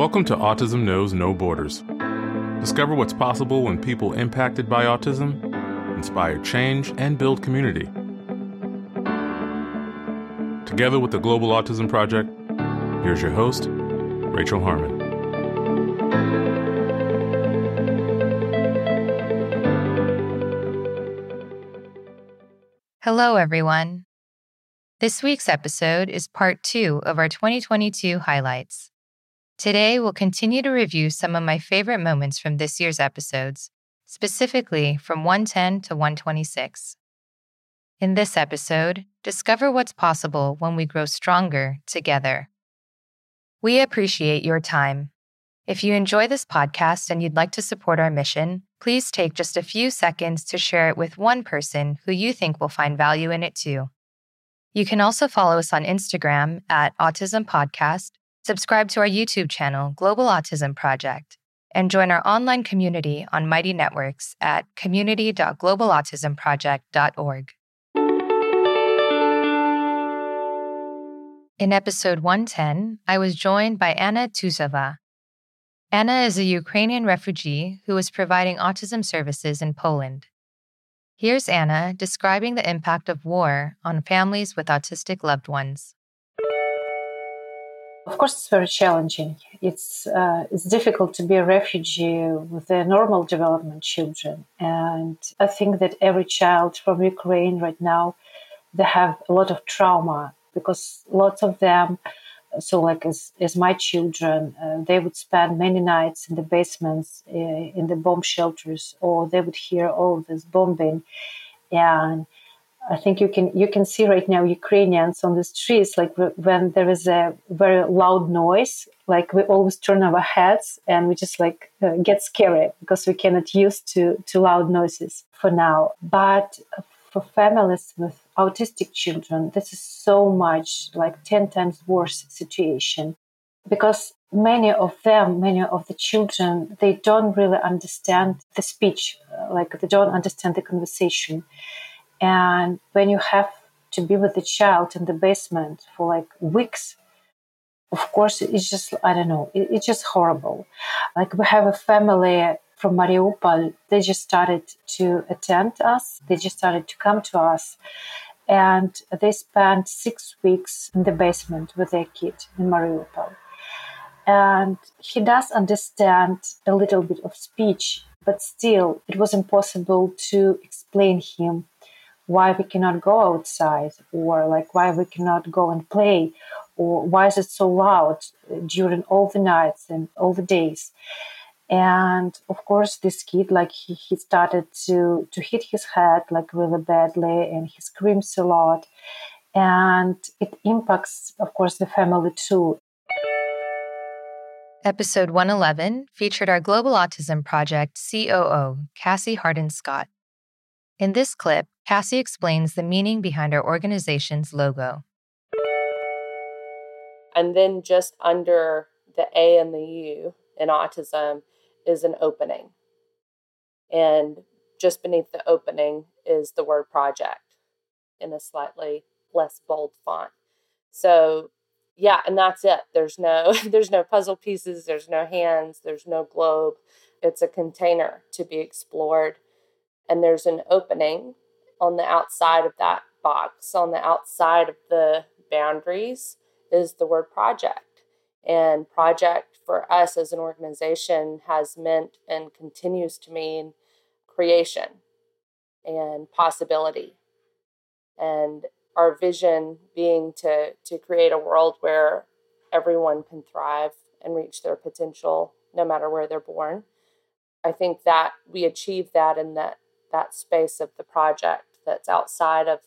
Welcome to Autism Knows No Borders. Discover what's possible when people impacted by autism inspire change and build community. Together with the Global Autism Project, here's your host, Rachel Harmon. Hello, everyone. This week's episode is part two of our 2022 highlights. Today, we'll continue to review some of my favorite moments from this year's episodes, specifically from 110 to 126. In this episode, discover what's possible when we grow stronger together. We appreciate your time. If you enjoy this podcast and you'd like to support our mission, please take just a few seconds to share it with one person who you think will find value in it too. You can also follow us on Instagram at Autism Podcast, subscribe to our YouTube channel, Global Autism Project, and join our online community on Mighty Networks at community.globalautismproject.org. In episode 110, I was joined by Anna Tuzova. Anna is a Ukrainian refugee who is providing autism services in Poland. Here's Anna describing the impact of war on families with autistic loved ones. Of course, it's very challenging. It's uh, it's difficult to be a refugee with the normal development children, and I think that every child from Ukraine right now they have a lot of trauma because lots of them so like as, as my children uh, they would spend many nights in the basements uh, in the bomb shelters or they would hear all this bombing and i think you can you can see right now ukrainians on the streets like when there is a very loud noise like we always turn our heads and we just like uh, get scared because we cannot used to to loud noises for now but for families with autistic children, this is so much like 10 times worse situation because many of them, many of the children, they don't really understand the speech, uh, like they don't understand the conversation. And when you have to be with the child in the basement for like weeks, of course, it's just, I don't know, it's just horrible. Like we have a family from Mariupol, they just started to attend us. They just started to come to us. And they spent six weeks in the basement with their kid in Mariupol. And he does understand a little bit of speech, but still, it was impossible to explain him why we cannot go outside or like why we cannot go and play or why is it so loud during all the nights and all the days. And of course this kid like he, he started to to hit his head like really badly and he screams a lot. And it impacts of course the family too. Episode 111 featured our global autism project coo cassie harden scott in this clip cassie explains the meaning behind our organization's logo and then just under the a and the u in autism is an opening. And just beneath the opening is the word project in a slightly less bold font. So yeah, and that's it. There's no there's no puzzle pieces, there's no hands, there's no globe. It's a container to be explored. And there's an opening on the outside of that box, on the outside of the boundaries is the word project. And project for us as an organization has meant and continues to mean creation and possibility. And our vision being to, to create a world where everyone can thrive and reach their potential no matter where they're born. I think that we achieve that in that that space of the project that's outside of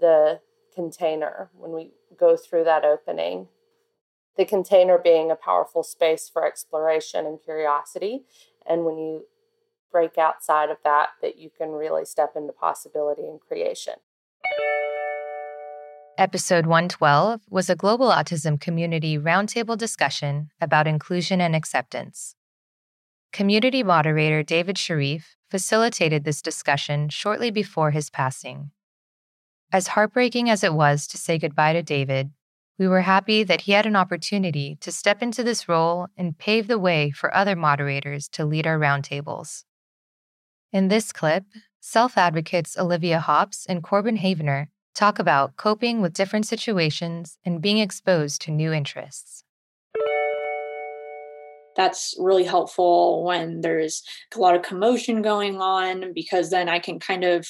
the container when we go through that opening the container being a powerful space for exploration and curiosity. And when you break outside of that, that you can really step into possibility and creation. Episode 112 was a global autism community roundtable discussion about inclusion and acceptance. Community moderator David Sharif facilitated this discussion shortly before his passing. As heartbreaking as it was to say goodbye to David, we were happy that he had an opportunity to step into this role and pave the way for other moderators to lead our roundtables. In this clip, self advocates Olivia Hops and Corbin Havener talk about coping with different situations and being exposed to new interests. That's really helpful when there's a lot of commotion going on because then I can kind of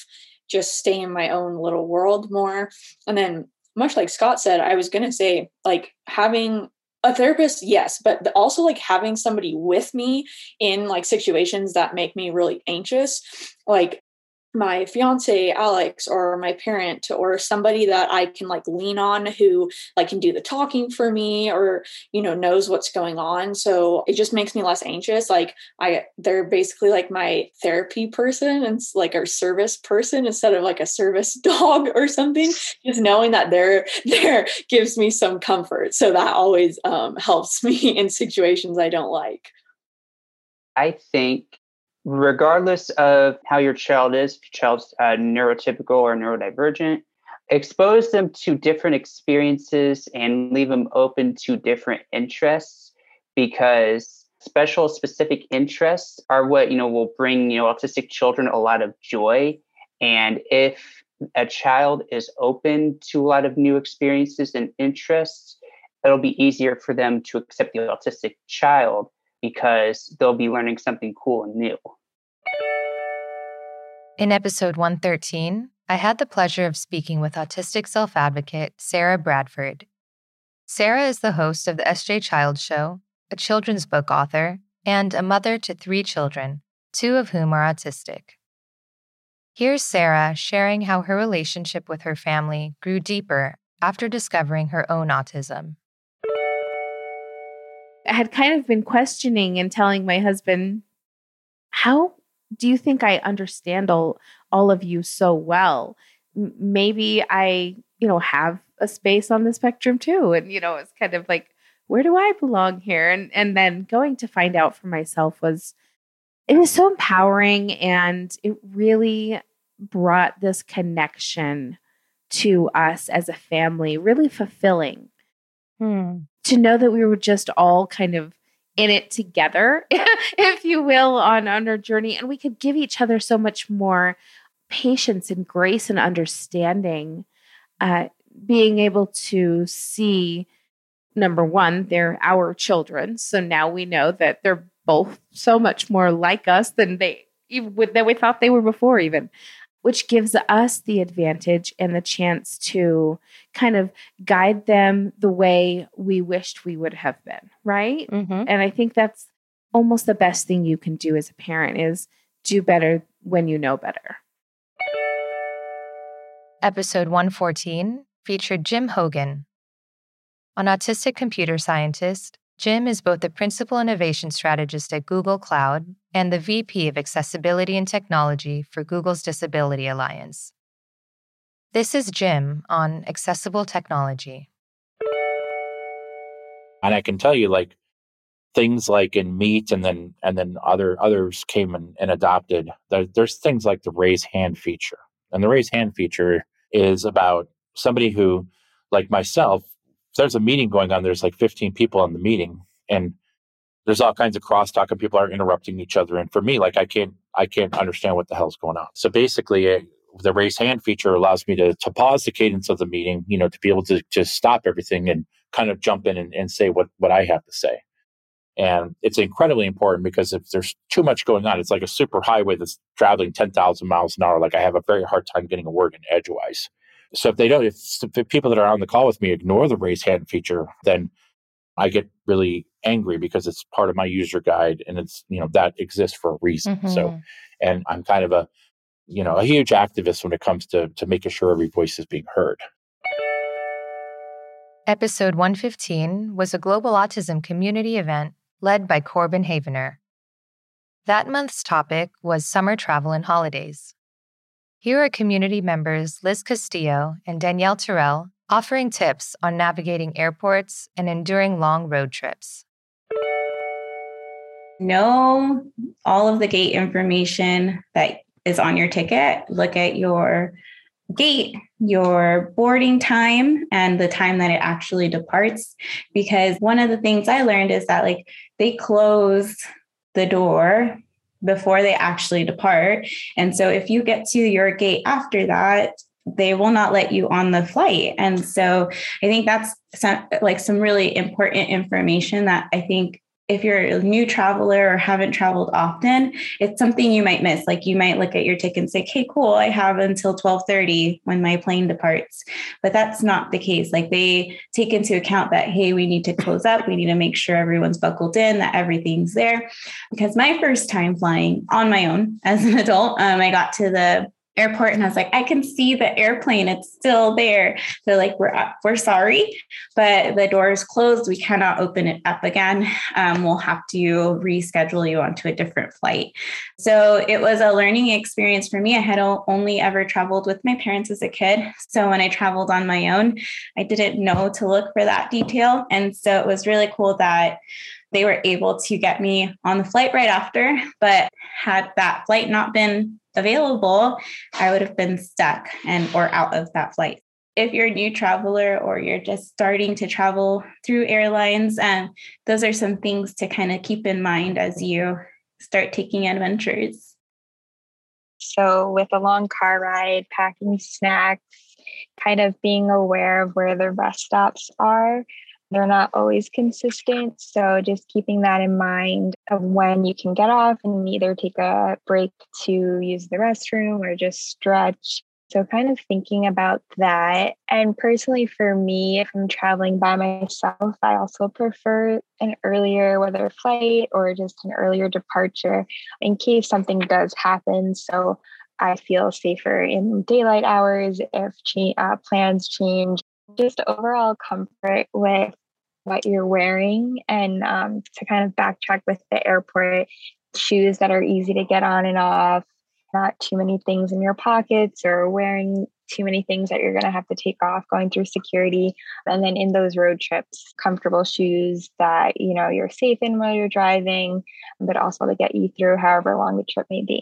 just stay in my own little world more. And then, much like Scott said, I was going to say, like, having a therapist yes but also like having somebody with me in like situations that make me really anxious like my fiance Alex or my parent or somebody that I can like lean on who like can do the talking for me or you know knows what's going on. So it just makes me less anxious. Like I they're basically like my therapy person and like our service person instead of like a service dog or something. Just knowing that they're there gives me some comfort. So that always um, helps me in situations I don't like. I think regardless of how your child is, if your child's uh, neurotypical or neurodivergent, expose them to different experiences and leave them open to different interests because special specific interests are what you know will bring you know autistic children a lot of joy. And if a child is open to a lot of new experiences and interests it'll be easier for them to accept the autistic child because they'll be learning something cool and new. In episode 113, I had the pleasure of speaking with autistic self advocate Sarah Bradford. Sarah is the host of the SJ Child Show, a children's book author, and a mother to three children, two of whom are autistic. Here's Sarah sharing how her relationship with her family grew deeper after discovering her own autism. Had kind of been questioning and telling my husband, How do you think I understand all, all of you so well? M- maybe I, you know, have a space on the spectrum too. And, you know, it's kind of like, where do I belong here? And and then going to find out for myself was it was so empowering and it really brought this connection to us as a family, really fulfilling. Hmm to know that we were just all kind of in it together, if you will, on, on our journey. And we could give each other so much more patience and grace and understanding. Uh, being able to see, number one, they're our children. So now we know that they're both so much more like us than they even than we thought they were before, even which gives us the advantage and the chance to kind of guide them the way we wished we would have been, right? Mm-hmm. And I think that's almost the best thing you can do as a parent is do better when you know better. Episode 114 featured Jim Hogan. An autistic computer scientist, Jim is both the principal innovation strategist at Google Cloud and the VP of Accessibility and Technology for Google's Disability Alliance. This is Jim on accessible technology. And I can tell you, like, things like in meet and then and then other others came and, and adopted there, there's things like the raise hand feature and the raise hand feature is about somebody who like myself there's a meeting going on, there's like 15 people in the meeting, and there's all kinds of crosstalk, and people are interrupting each other. And for me, like I can't, I can't understand what the hell's going on. So basically, it, the raise hand feature allows me to to pause the cadence of the meeting, you know, to be able to just stop everything and kind of jump in and, and say what what I have to say. And it's incredibly important because if there's too much going on, it's like a super highway that's traveling 10,000 miles an hour. Like I have a very hard time getting a word in edgewise. So if they don't, if, if people that are on the call with me ignore the raise hand feature, then I get really angry because it's part of my user guide and it's, you know, that exists for a reason. Mm-hmm. So, and I'm kind of a, you know, a huge activist when it comes to, to making sure every voice is being heard. Episode 115 was a global autism community event led by Corbin Havener. That month's topic was summer travel and holidays. Here are community members Liz Castillo and Danielle Terrell offering tips on navigating airports and enduring long road trips. Know all of the gate information that is on your ticket. Look at your gate, your boarding time, and the time that it actually departs. Because one of the things I learned is that, like, they close the door before they actually depart. And so if you get to your gate after that, they will not let you on the flight. And so I think that's some, like some really important information that I think if you're a new traveler or haven't traveled often, it's something you might miss. Like you might look at your ticket and say, "Okay, cool, I have until 12:30 when my plane departs." But that's not the case. Like they take into account that hey, we need to close up, we need to make sure everyone's buckled in, that everything's there. Because my first time flying on my own as an adult, um, I got to the airport and I was like, I can see the airplane. It's still there. They're like, we're up. we're sorry, but the door is closed. We cannot open it up again. Um, we'll have to reschedule you onto a different flight. So it was a learning experience for me. I had only ever traveled with my parents as a kid. So when I traveled on my own, I didn't know to look for that detail. And so it was really cool that they were able to get me on the flight right after. But had that flight not been available, I would have been stuck and or out of that flight. If you're a new traveler or you're just starting to travel through airlines, um, those are some things to kind of keep in mind as you start taking adventures. So, with a long car ride, packing snacks, kind of being aware of where the rest stops are, they're not always consistent. So just keeping that in mind of when you can get off and either take a break to use the restroom or just stretch. So kind of thinking about that. And personally for me, if I'm traveling by myself, I also prefer an earlier whether flight or just an earlier departure in case something does happen. So I feel safer in daylight hours if cha- uh, plans change just overall comfort with what you're wearing and um, to kind of backtrack with the airport shoes that are easy to get on and off not too many things in your pockets or wearing too many things that you're going to have to take off going through security. And then in those road trips comfortable shoes that you know you're safe in while you're driving but also to get you through however long the trip may be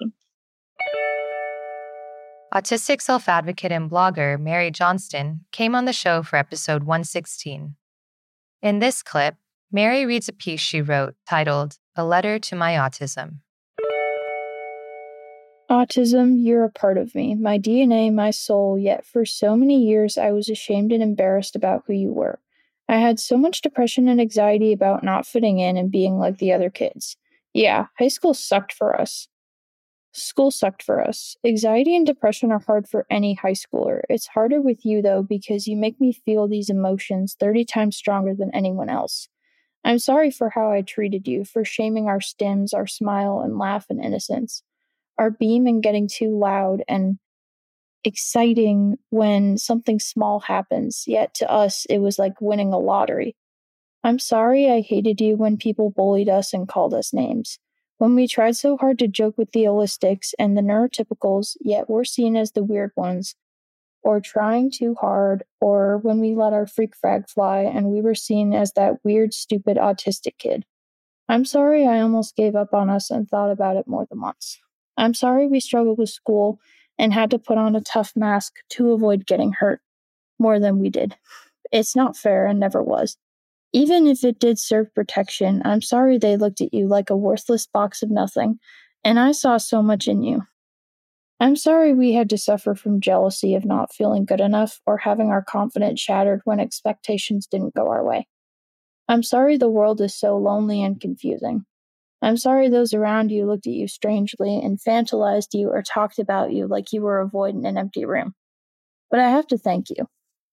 autistic self-advocate and blogger mary johnston came on the show for episode 116 in this clip, Mary reads a piece she wrote titled A Letter to My Autism. Autism, you're a part of me, my DNA, my soul, yet for so many years I was ashamed and embarrassed about who you were. I had so much depression and anxiety about not fitting in and being like the other kids. Yeah, high school sucked for us. School sucked for us. Anxiety and depression are hard for any high schooler. It's harder with you, though, because you make me feel these emotions 30 times stronger than anyone else. I'm sorry for how I treated you, for shaming our stims, our smile and laugh and innocence, our beam and getting too loud and exciting when something small happens, yet to us it was like winning a lottery. I'm sorry I hated you when people bullied us and called us names. When we tried so hard to joke with the allistics and the neurotypicals, yet we're seen as the weird ones, or trying too hard, or when we let our freak frag fly and we were seen as that weird, stupid autistic kid. I'm sorry I almost gave up on us and thought about it more than once. I'm sorry we struggled with school and had to put on a tough mask to avoid getting hurt more than we did. It's not fair and never was. Even if it did serve protection, I'm sorry they looked at you like a worthless box of nothing, and I saw so much in you. I'm sorry we had to suffer from jealousy of not feeling good enough or having our confidence shattered when expectations didn't go our way. I'm sorry the world is so lonely and confusing. I'm sorry those around you looked at you strangely, infantilized you, or talked about you like you were a void in an empty room. But I have to thank you.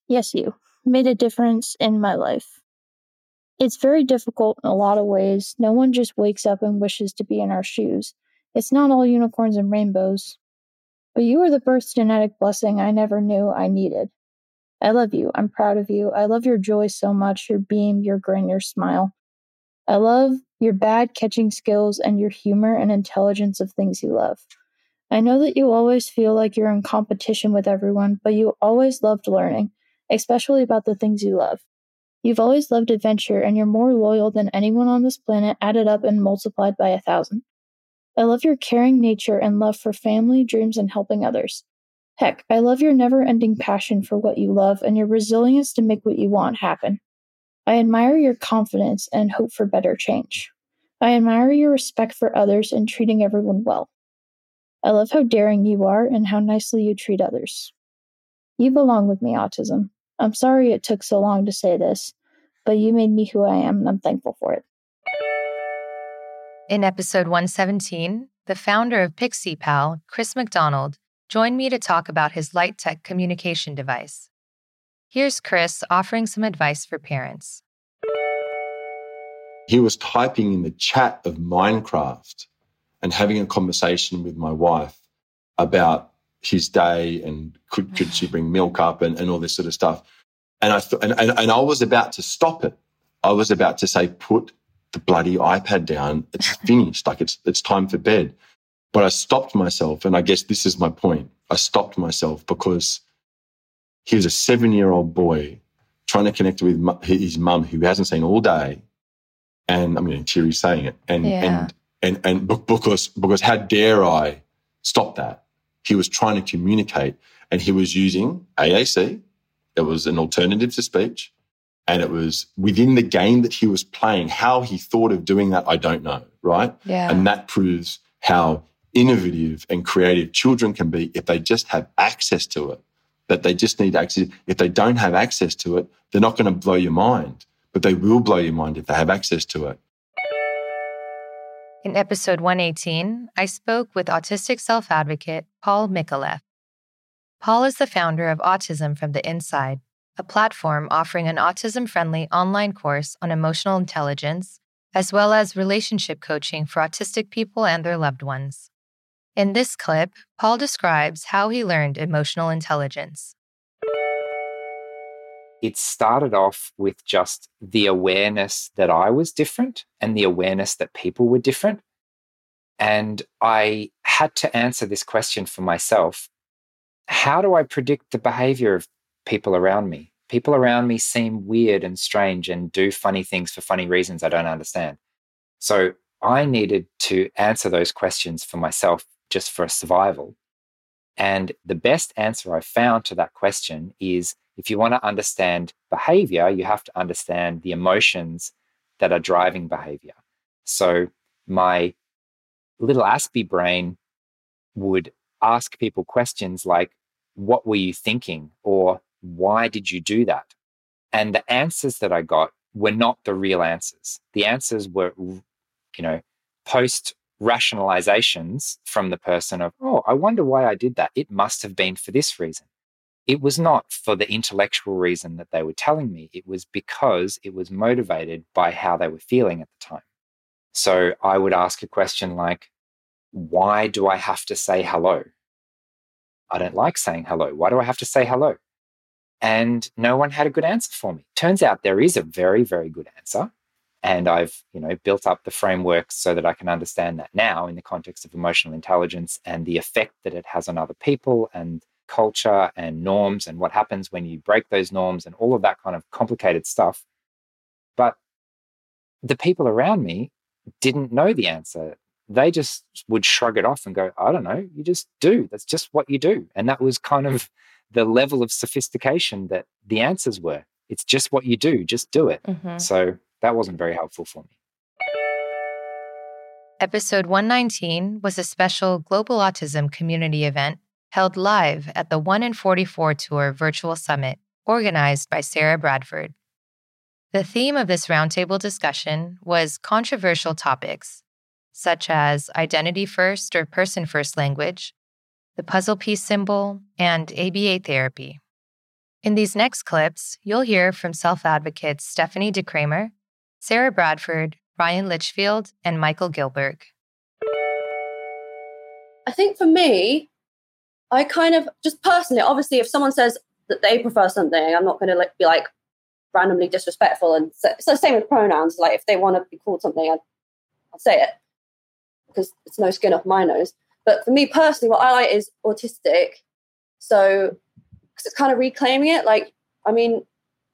Yes, you made a difference in my life. It's very difficult in a lot of ways. No one just wakes up and wishes to be in our shoes. It's not all unicorns and rainbows. But you are the birth genetic blessing I never knew I needed. I love you. I'm proud of you. I love your joy so much, your beam, your grin, your smile. I love your bad catching skills and your humor and intelligence of things you love. I know that you always feel like you're in competition with everyone, but you always loved learning, especially about the things you love. You've always loved adventure, and you're more loyal than anyone on this planet added up and multiplied by a thousand. I love your caring nature and love for family, dreams, and helping others. Heck, I love your never ending passion for what you love and your resilience to make what you want happen. I admire your confidence and hope for better change. I admire your respect for others and treating everyone well. I love how daring you are and how nicely you treat others. You belong with me, autism. I'm sorry it took so long to say this, but you made me who I am and I'm thankful for it. In episode 117, the founder of Pixie Pal, Chris McDonald, joined me to talk about his light tech communication device. Here's Chris offering some advice for parents. He was typing in the chat of Minecraft and having a conversation with my wife about his day and could, could she bring milk up and, and all this sort of stuff. And I th- and, and, and I was about to stop it. I was about to say, put the bloody iPad down. It's finished. like it's it's time for bed. But I stopped myself, and I guess this is my point. I stopped myself because he was a seven year old boy trying to connect with his mum, who he hasn't seen all day. And I'm mean, teary saying it. And, yeah. and, and, and because, because how dare I stop that? He was trying to communicate and he was using AAC. It was an alternative to speech. And it was within the game that he was playing. How he thought of doing that, I don't know. Right. Yeah. And that proves how innovative and creative children can be if they just have access to it. That they just need access. If they don't have access to it, they're not going to blow your mind, but they will blow your mind if they have access to it. In episode 118, I spoke with autistic self advocate Paul Micallef. Paul is the founder of Autism from the Inside, a platform offering an autism friendly online course on emotional intelligence, as well as relationship coaching for autistic people and their loved ones. In this clip, Paul describes how he learned emotional intelligence. It started off with just the awareness that I was different and the awareness that people were different. And I had to answer this question for myself How do I predict the behavior of people around me? People around me seem weird and strange and do funny things for funny reasons I don't understand. So I needed to answer those questions for myself just for survival? And the best answer I found to that question is if you want to understand behavior, you have to understand the emotions that are driving behavior. So my little Aspie brain would ask people questions like, What were you thinking? or Why did you do that? And the answers that I got were not the real answers. The answers were, you know, post rationalizations from the person of, oh, I wonder why I did that. It must have been for this reason. It was not for the intellectual reason that they were telling me. It was because it was motivated by how they were feeling at the time. So I would ask a question like, why do I have to say hello? I don't like saying hello. Why do I have to say hello? And no one had a good answer for me. Turns out there is a very, very good answer and i've you know built up the framework so that i can understand that now in the context of emotional intelligence and the effect that it has on other people and culture and norms and what happens when you break those norms and all of that kind of complicated stuff. But the people around me didn't know the answer. They just would shrug it off and go i don't know you just do. That's just what you do. And that was kind of the level of sophistication that the answers were. It's just what you do just do it. Mm-hmm. so that wasn't very helpful for me. Episode 119 was a special Global Autism community event held live at the 1 in 44 Tour Virtual Summit organized by Sarah Bradford. The theme of this roundtable discussion was controversial topics, such as identity first or person first language, the puzzle piece symbol, and ABA therapy. In these next clips, you'll hear from self advocates Stephanie DeKramer Sarah Bradford, Ryan Litchfield, and Michael Gilberg. I think for me, I kind of just personally, obviously, if someone says that they prefer something, I'm not going to be like randomly disrespectful. And so, the same with pronouns. Like if they want to be called something, I'd, I'll say it because it's no skin off my nose. But for me personally, what I like is autistic. So because it's kind of reclaiming it. Like, I mean,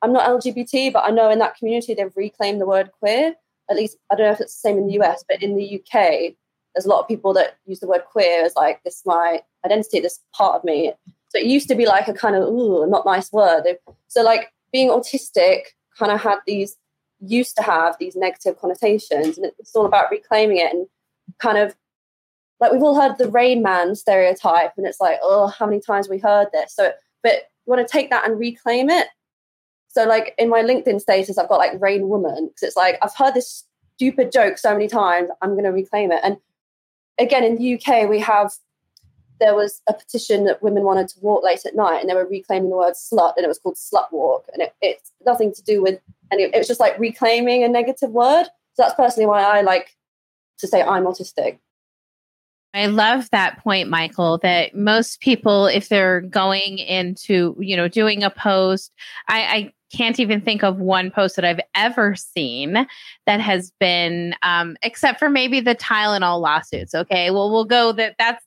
I'm not LGBT, but I know in that community they've reclaimed the word queer. At least I don't know if it's the same in the US, but in the UK, there's a lot of people that use the word queer as like this is my identity, this part of me. So it used to be like a kind of ooh, not nice word. So like being autistic kind of had these used to have these negative connotations, and it's all about reclaiming it and kind of like we've all heard the Rain Man stereotype, and it's like, oh, how many times we heard this? So, but you want to take that and reclaim it. So, like in my LinkedIn status, I've got like Rain Woman because it's like I've heard this stupid joke so many times. I'm going to reclaim it. And again, in the UK, we have there was a petition that women wanted to walk late at night, and they were reclaiming the word slut, and it was called slut walk, and it, it's nothing to do with, it, it was just like reclaiming a negative word. So that's personally why I like to say I'm autistic. I love that point, Michael, that most people, if they're going into, you know, doing a post, I, I can't even think of one post that I've ever seen that has been, um, except for maybe the Tylenol lawsuits. Okay. Well, we'll go that that's,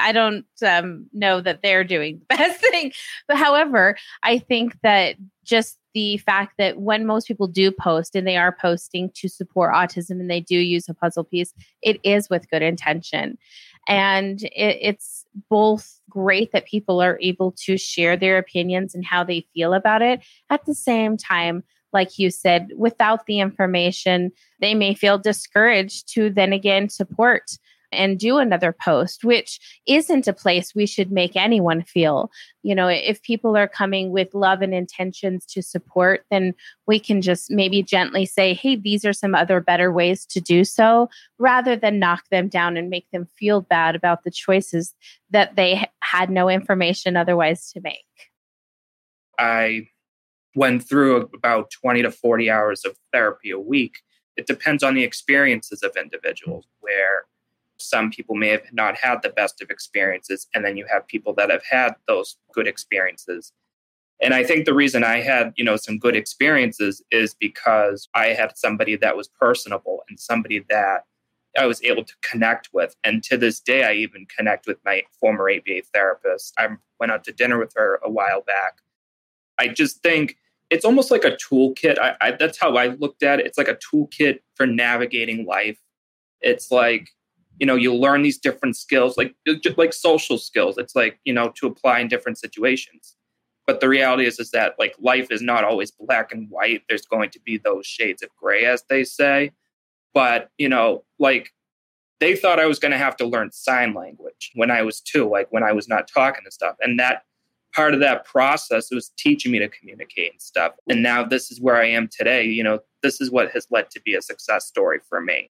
I don't um, know that they're doing the best thing. But however, I think that just the fact that when most people do post and they are posting to support autism and they do use a puzzle piece, it is with good intention. And it, it's both great that people are able to share their opinions and how they feel about it. At the same time, like you said, without the information, they may feel discouraged to then again support and do another post, which isn't a place we should make anyone feel. You know, if people are coming with love and intentions to support, then we can just maybe gently say, hey, these are some other better ways to do so, rather than knock them down and make them feel bad about the choices that they had no information otherwise to make. I went through about 20 to 40 hours of therapy a week. It depends on the experiences of individuals, where some people may have not had the best of experiences and then you have people that have had those good experiences. And i think the reason i had you know some good experiences is because i had somebody that was personable and somebody that i was able to connect with. And to this day i even connect with my former aba therapist. I went out to dinner with her a while back. I just think it's almost like a toolkit. I, I that's how i looked at it. It's like a toolkit for navigating life. It's like you know you learn these different skills like like social skills. It's like you know to apply in different situations. But the reality is is that like life is not always black and white. There's going to be those shades of gray as they say. But you know like they thought i was going to have to learn sign language when i was two like when i was not talking and stuff. And that part of that process was teaching me to communicate and stuff. And now this is where i am today you know this is what has led to be a success story for me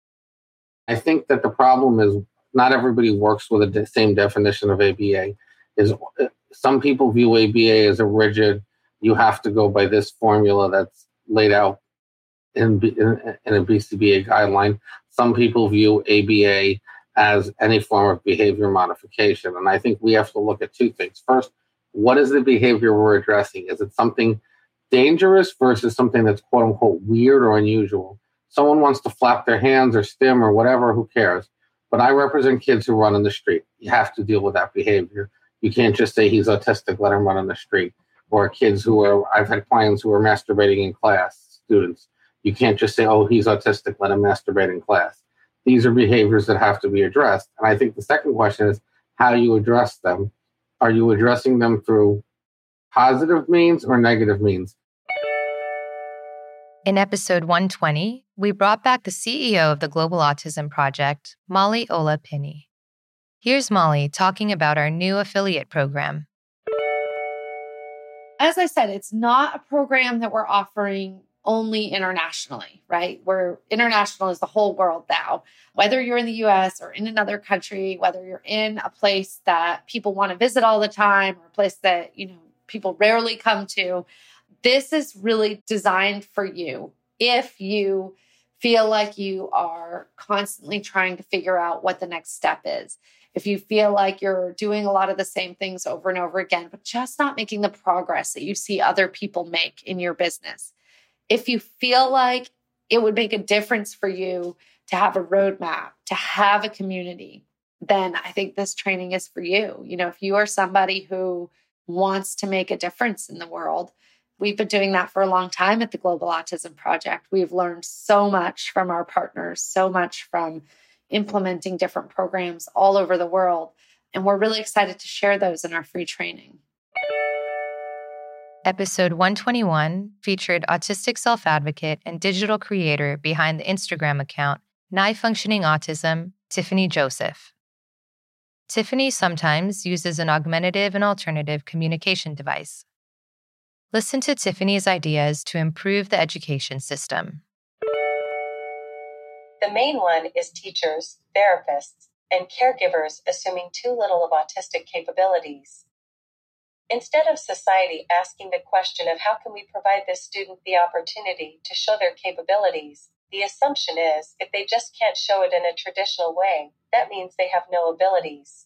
I think that the problem is not everybody works with the same definition of ABA. Is some people view ABA as a rigid, you have to go by this formula that's laid out in, in, in a BCBA guideline. Some people view ABA as any form of behavior modification. And I think we have to look at two things. First, what is the behavior we're addressing? Is it something dangerous versus something that's quote unquote weird or unusual? Someone wants to flap their hands or stim or whatever, who cares? But I represent kids who run in the street. You have to deal with that behavior. You can't just say he's autistic, let him run in the street. Or kids who are, I've had clients who are masturbating in class, students. You can't just say, oh, he's autistic, let him masturbate in class. These are behaviors that have to be addressed. And I think the second question is how you address them. Are you addressing them through positive means or negative means? In episode 120, we brought back the CEO of the Global Autism Project, Molly Ola Pinney. Here's Molly talking about our new affiliate program. As I said, it's not a program that we're offering only internationally, right? We're international is the whole world now. Whether you're in the US or in another country, whether you're in a place that people want to visit all the time or a place that, you know, people rarely come to, this is really designed for you if you feel like you are constantly trying to figure out what the next step is. If you feel like you're doing a lot of the same things over and over again, but just not making the progress that you see other people make in your business. If you feel like it would make a difference for you to have a roadmap, to have a community, then I think this training is for you. You know, if you are somebody who wants to make a difference in the world, We've been doing that for a long time at the Global Autism Project. We've learned so much from our partners, so much from implementing different programs all over the world. And we're really excited to share those in our free training. Episode 121 featured autistic self advocate and digital creator behind the Instagram account Nigh Functioning Autism, Tiffany Joseph. Tiffany sometimes uses an augmentative and alternative communication device. Listen to Tiffany's ideas to improve the education system. The main one is teachers, therapists, and caregivers assuming too little of autistic capabilities. Instead of society asking the question of how can we provide this student the opportunity to show their capabilities, the assumption is if they just can't show it in a traditional way, that means they have no abilities.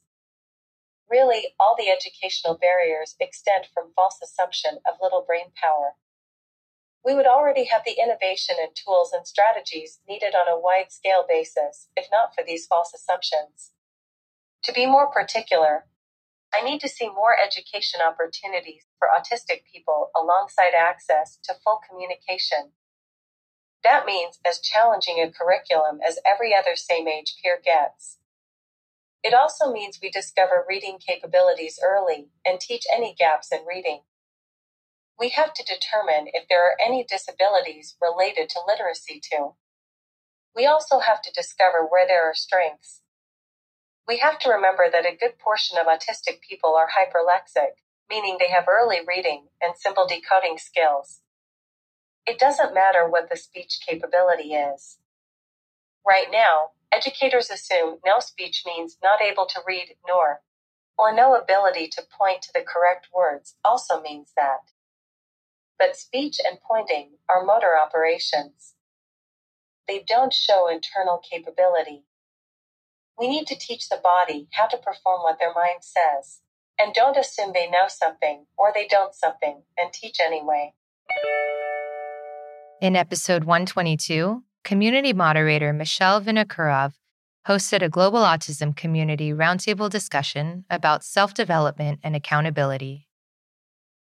Really, all the educational barriers extend from false assumption of little brain power. We would already have the innovation and tools and strategies needed on a wide scale basis, if not for these false assumptions. To be more particular, I need to see more education opportunities for autistic people alongside access to full communication. That means as challenging a curriculum as every other same age peer gets. It also means we discover reading capabilities early and teach any gaps in reading. We have to determine if there are any disabilities related to literacy too. We also have to discover where there are strengths we have to remember that a good portion of autistic people are hyperlexic, meaning they have early reading and simple decoding skills. It doesn't matter what the speech capability is. Right now, educators assume no speech means not able to read nor, or no ability to point to the correct words also means that. But speech and pointing are motor operations. They don't show internal capability. We need to teach the body how to perform what their mind says. And don't assume they know something or they don't something and teach anyway. In episode 122, community moderator Michelle Vinokurov hosted a global autism community roundtable discussion about self development and accountability.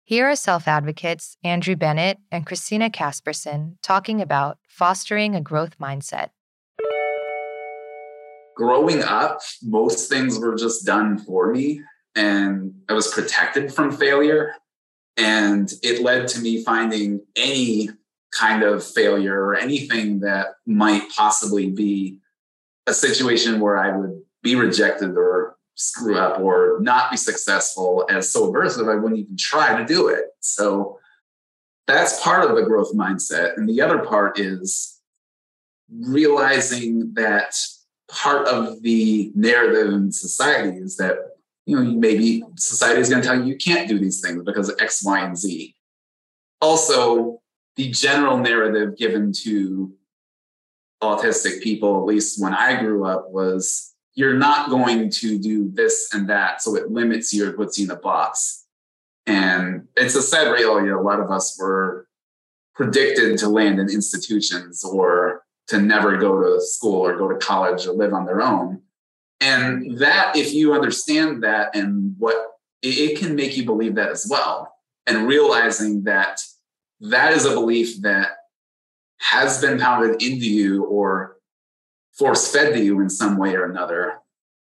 Here are self advocates Andrew Bennett and Christina Casperson talking about fostering a growth mindset growing up, most things were just done for me and I was protected from failure. And it led to me finding any kind of failure or anything that might possibly be a situation where I would be rejected or screw up or not be successful as so aversive, I wouldn't even try to do it. So that's part of the growth mindset. And the other part is realizing that part of the narrative in society is that you know maybe society is going to tell you you can't do these things because of x y and z also the general narrative given to autistic people at least when i grew up was you're not going to do this and that so it limits you or puts you in a box. And it's a sad reality. A lot of us were predicted to land in institutions or to never go to school or go to college or live on their own. And that, if you understand that and what it can make you believe that as well, and realizing that that is a belief that has been pounded into you or force fed to you in some way or another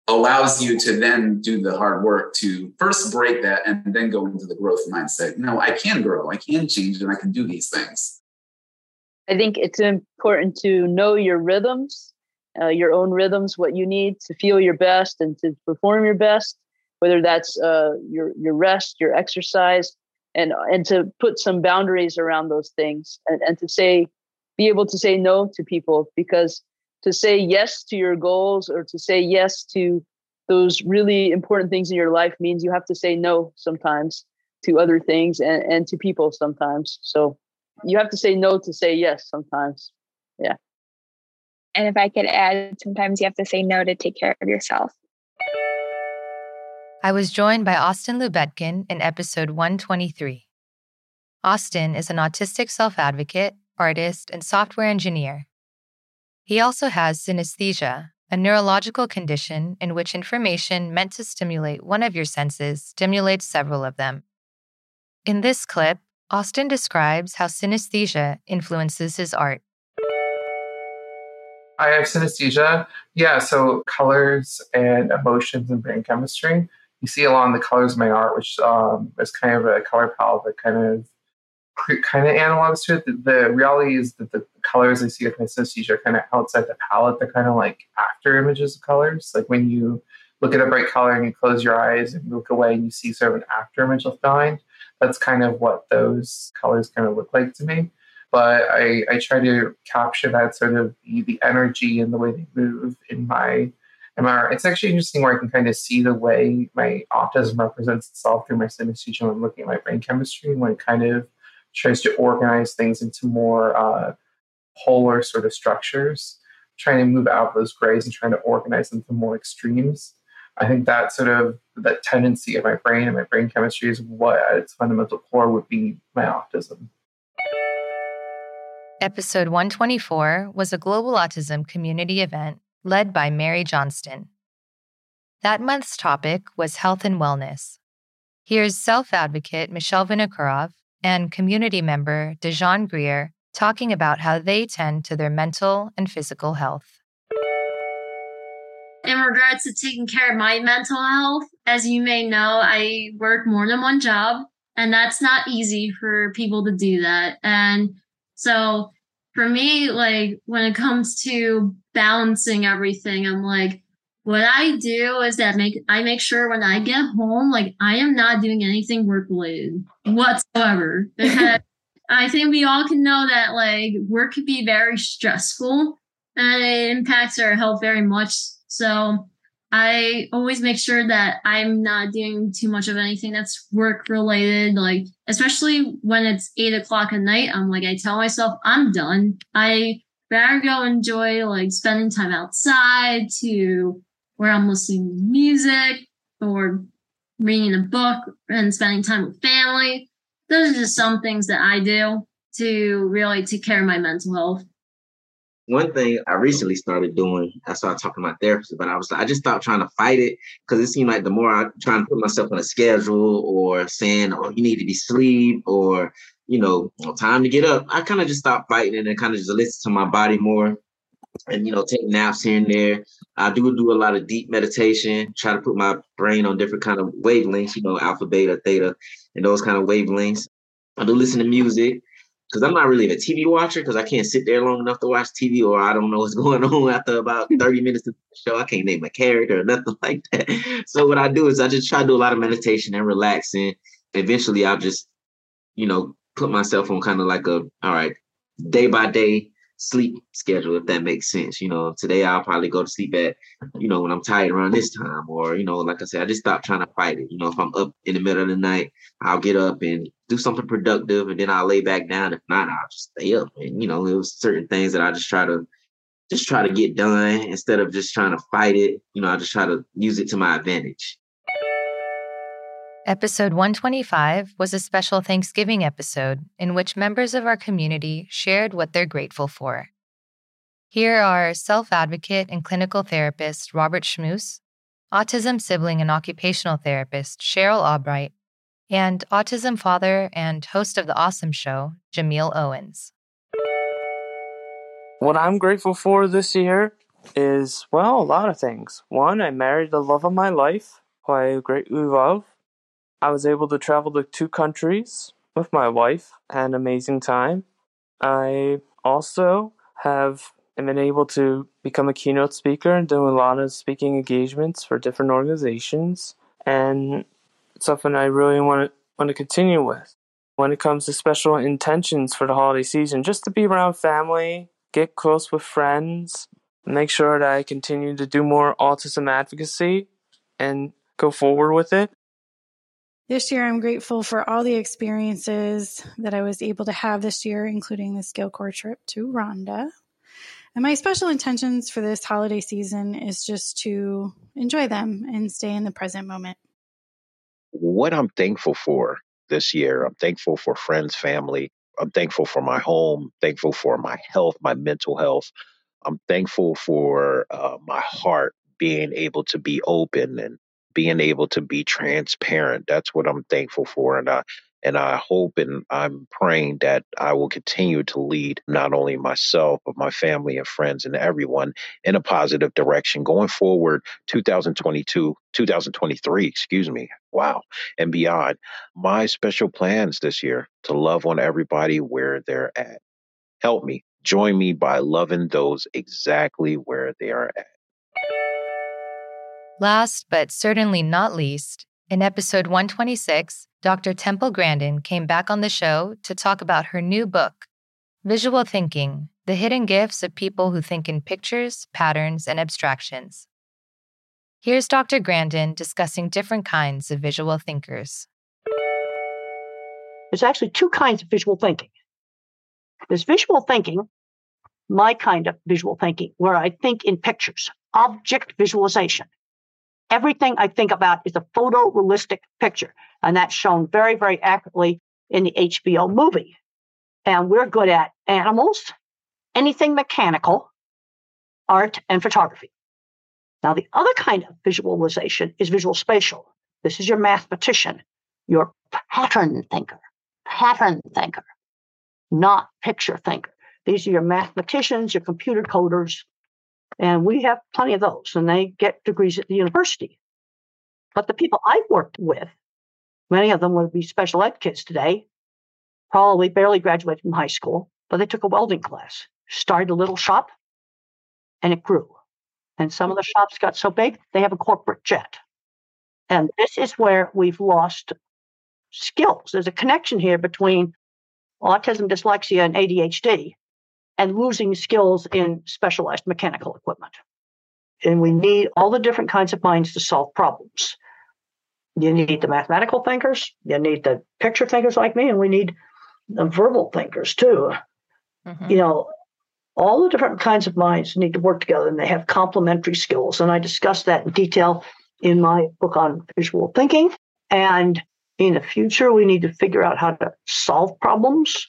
allows you to then do the hard work to first break that and then go into the growth mindset. No, I can grow, I can change, and I can do these things. I think it's important to know your rhythms, uh, your own rhythms, what you need to feel your best and to perform your best, whether that's uh, your your rest, your exercise, and and to put some boundaries around those things, and, and to say, be able to say no to people because to say yes to your goals or to say yes to those really important things in your life means you have to say no sometimes to other things and, and to people sometimes. So you have to say no to say yes sometimes. Yeah. And if I could add, sometimes you have to say no to take care of yourself. I was joined by Austin Lubetkin in episode 123. Austin is an autistic self advocate, artist, and software engineer. He also has synesthesia, a neurological condition in which information meant to stimulate one of your senses stimulates several of them. In this clip, Austin describes how synesthesia influences his art. I have synesthesia. Yeah, so colors and emotions and brain chemistry you see along the colors of my art, which um, is kind of a color palette that kind of kind of analogs to it. The, the, reality is that the colors I see with my synesthesia are kind of outside the palette. They're kind of like after images of colors. Like when you look at a bright color and you close your eyes and look away and you see sort of an after image left behind. That's kind of what those colors kind of look like to me. But I, I try to capture that sort of the, the energy and the way they move in my art. It's actually interesting where I can kind of see the way my autism represents itself through my synesthesia when I'm looking at my brain chemistry when it kind of tries to organize things into more uh, polar sort of structures, trying to move out those grays and trying to organize them to more extremes. I think that sort of that tendency of my brain and my brain chemistry is what at its fundamental core would be my autism. Episode 124 was a global autism community event led by Mary Johnston. That month's topic was health and wellness. Here's self advocate Michelle Vinokurov and community member Dejan Greer talking about how they tend to their mental and physical health. In regards to taking care of my mental health, as you may know, I work more than one job, and that's not easy for people to do that. And so for me, like when it comes to balancing everything, I'm like, what I do is that make I make sure when I get home, like I am not doing anything work related whatsoever. Because I think we all can know that like work can be very stressful and it impacts our health very much. So I always make sure that I'm not doing too much of anything that's work related. Like, especially when it's eight o'clock at night, I'm like, I tell myself I'm done. I better go enjoy like spending time outside to where I'm listening to music or reading a book and spending time with family. Those are just some things that I do to really take care of my mental health. One thing I recently started doing, I started talking to my therapist, but I was I just stopped trying to fight it because it seemed like the more I try to put myself on a schedule or saying, oh, you need to be sleep or you know, oh, time to get up, I kind of just stopped fighting it and kind of just listen to my body more and you know take naps here and there. I do do a lot of deep meditation try to put my brain on different kind of wavelengths you know alpha beta theta and those kind of wavelengths. I do listen to music because i'm not really a tv watcher because i can't sit there long enough to watch tv or i don't know what's going on after about 30 minutes of the show. I can't name a character or nothing like that. So what i do is i just try to do a lot of meditation and relaxing eventually i'll just you know put myself on kind of like a all right day by day sleep schedule, if that makes sense. You know, today I'll probably go to sleep at, you know, when I'm tired around this time, or, you know, like I said, I just stop trying to fight it. You know, if I'm up in the middle of the night, I'll get up and do something productive and then I'll lay back down. If not, I'll just stay up. And, you know, it was certain things that I just try to just try to get done instead of just trying to fight it. You know, I just try to use it to my advantage. Episode 125 was a special Thanksgiving episode in which members of our community shared what they're grateful for. Here are self advocate and clinical therapist Robert Schmus, autism sibling and occupational therapist Cheryl Albright, and autism father and host of The Awesome Show, Jameel Owens. What I'm grateful for this year is, well, a lot of things. One, I married the love of my life, who I greatly love. I was able to travel to two countries with my wife, an amazing time. I also have been able to become a keynote speaker and do a lot of speaking engagements for different organizations, and something I really want to want to continue with. When it comes to special intentions for the holiday season, just to be around family, get close with friends, make sure that I continue to do more autism advocacy, and go forward with it. This year, I'm grateful for all the experiences that I was able to have this year, including the SkillCorps trip to Rwanda. And my special intentions for this holiday season is just to enjoy them and stay in the present moment. What I'm thankful for this year, I'm thankful for friends, family. I'm thankful for my home, thankful for my health, my mental health. I'm thankful for uh, my heart being able to be open and being able to be transparent. That's what I'm thankful for. And I, And I hope and I'm praying that I will continue to lead not only myself, but my family and friends and everyone in a positive direction going forward 2022, 2023, excuse me. Wow. And beyond. My special plans this year to love on everybody where they're at. Help me. Join me by loving those exactly where they are at. Last but certainly not least, in episode 126, Dr. Temple Grandin came back on the show to talk about her new book, Visual Thinking The Hidden Gifts of People Who Think in Pictures, Patterns, and Abstractions. Here's Dr. Grandin discussing different kinds of visual thinkers. There's actually two kinds of visual thinking. There's visual thinking, my kind of visual thinking, where I think in pictures, object visualization. Everything I think about is a photorealistic picture. And that's shown very, very accurately in the HBO movie. And we're good at animals, anything mechanical, art, and photography. Now, the other kind of visualization is visual spatial. This is your mathematician, your pattern thinker, pattern thinker, not picture thinker. These are your mathematicians, your computer coders, and we have plenty of those, and they get degrees at the university. But the people I've worked with, many of them would be special ed kids today, probably barely graduated from high school, but they took a welding class, started a little shop, and it grew. And some of the shops got so big, they have a corporate jet. And this is where we've lost skills. There's a connection here between autism, dyslexia, and ADHD and losing skills in specialized mechanical equipment. And we need all the different kinds of minds to solve problems. You need the mathematical thinkers, you need the picture thinkers like me, and we need the verbal thinkers too. Mm-hmm. You know, all the different kinds of minds need to work together and they have complementary skills. And I discuss that in detail in my book on visual thinking. And in the future, we need to figure out how to solve problems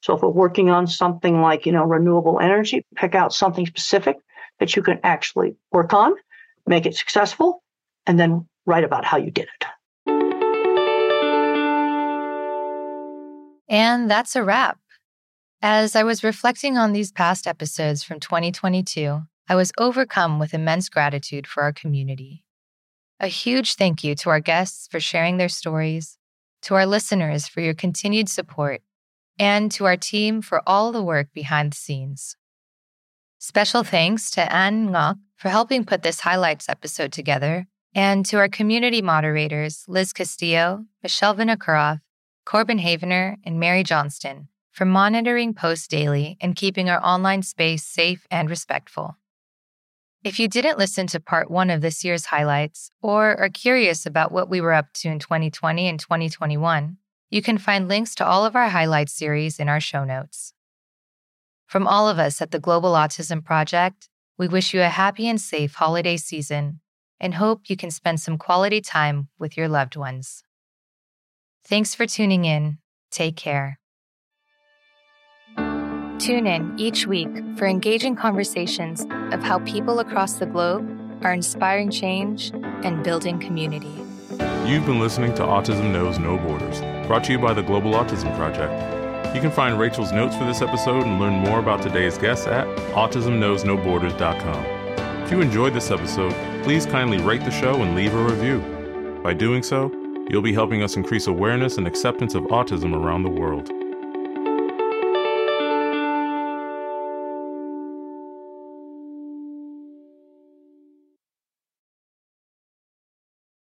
so if we're working on something like, you know, renewable energy, pick out something specific that you can actually work on, make it successful, and then write about how you did it. And that's a wrap. As I was reflecting on these past episodes from 2022, I was overcome with immense gratitude for our community. A huge thank you to our guests for sharing their stories, to our listeners for your continued support, and to our team for all the work behind the scenes. Special thanks to Anne Ngoc for helping put this highlights episode together, and to our community moderators, Liz Castillo, Michelle Vinokurov, Corbin Havener, and Mary Johnston, for monitoring posts daily and keeping our online space safe and respectful. If you didn't listen to part one of this year's highlights or are curious about what we were up to in 2020 and 2021, you can find links to all of our highlight series in our show notes. From all of us at the Global Autism Project, we wish you a happy and safe holiday season and hope you can spend some quality time with your loved ones. Thanks for tuning in. Take care. Tune in each week for engaging conversations of how people across the globe are inspiring change and building community. You've been listening to Autism Knows No Borders, brought to you by the Global Autism Project. You can find Rachel's notes for this episode and learn more about today's guests at autismknowsnoborders.com. If you enjoyed this episode, please kindly rate the show and leave a review. By doing so, you'll be helping us increase awareness and acceptance of autism around the world.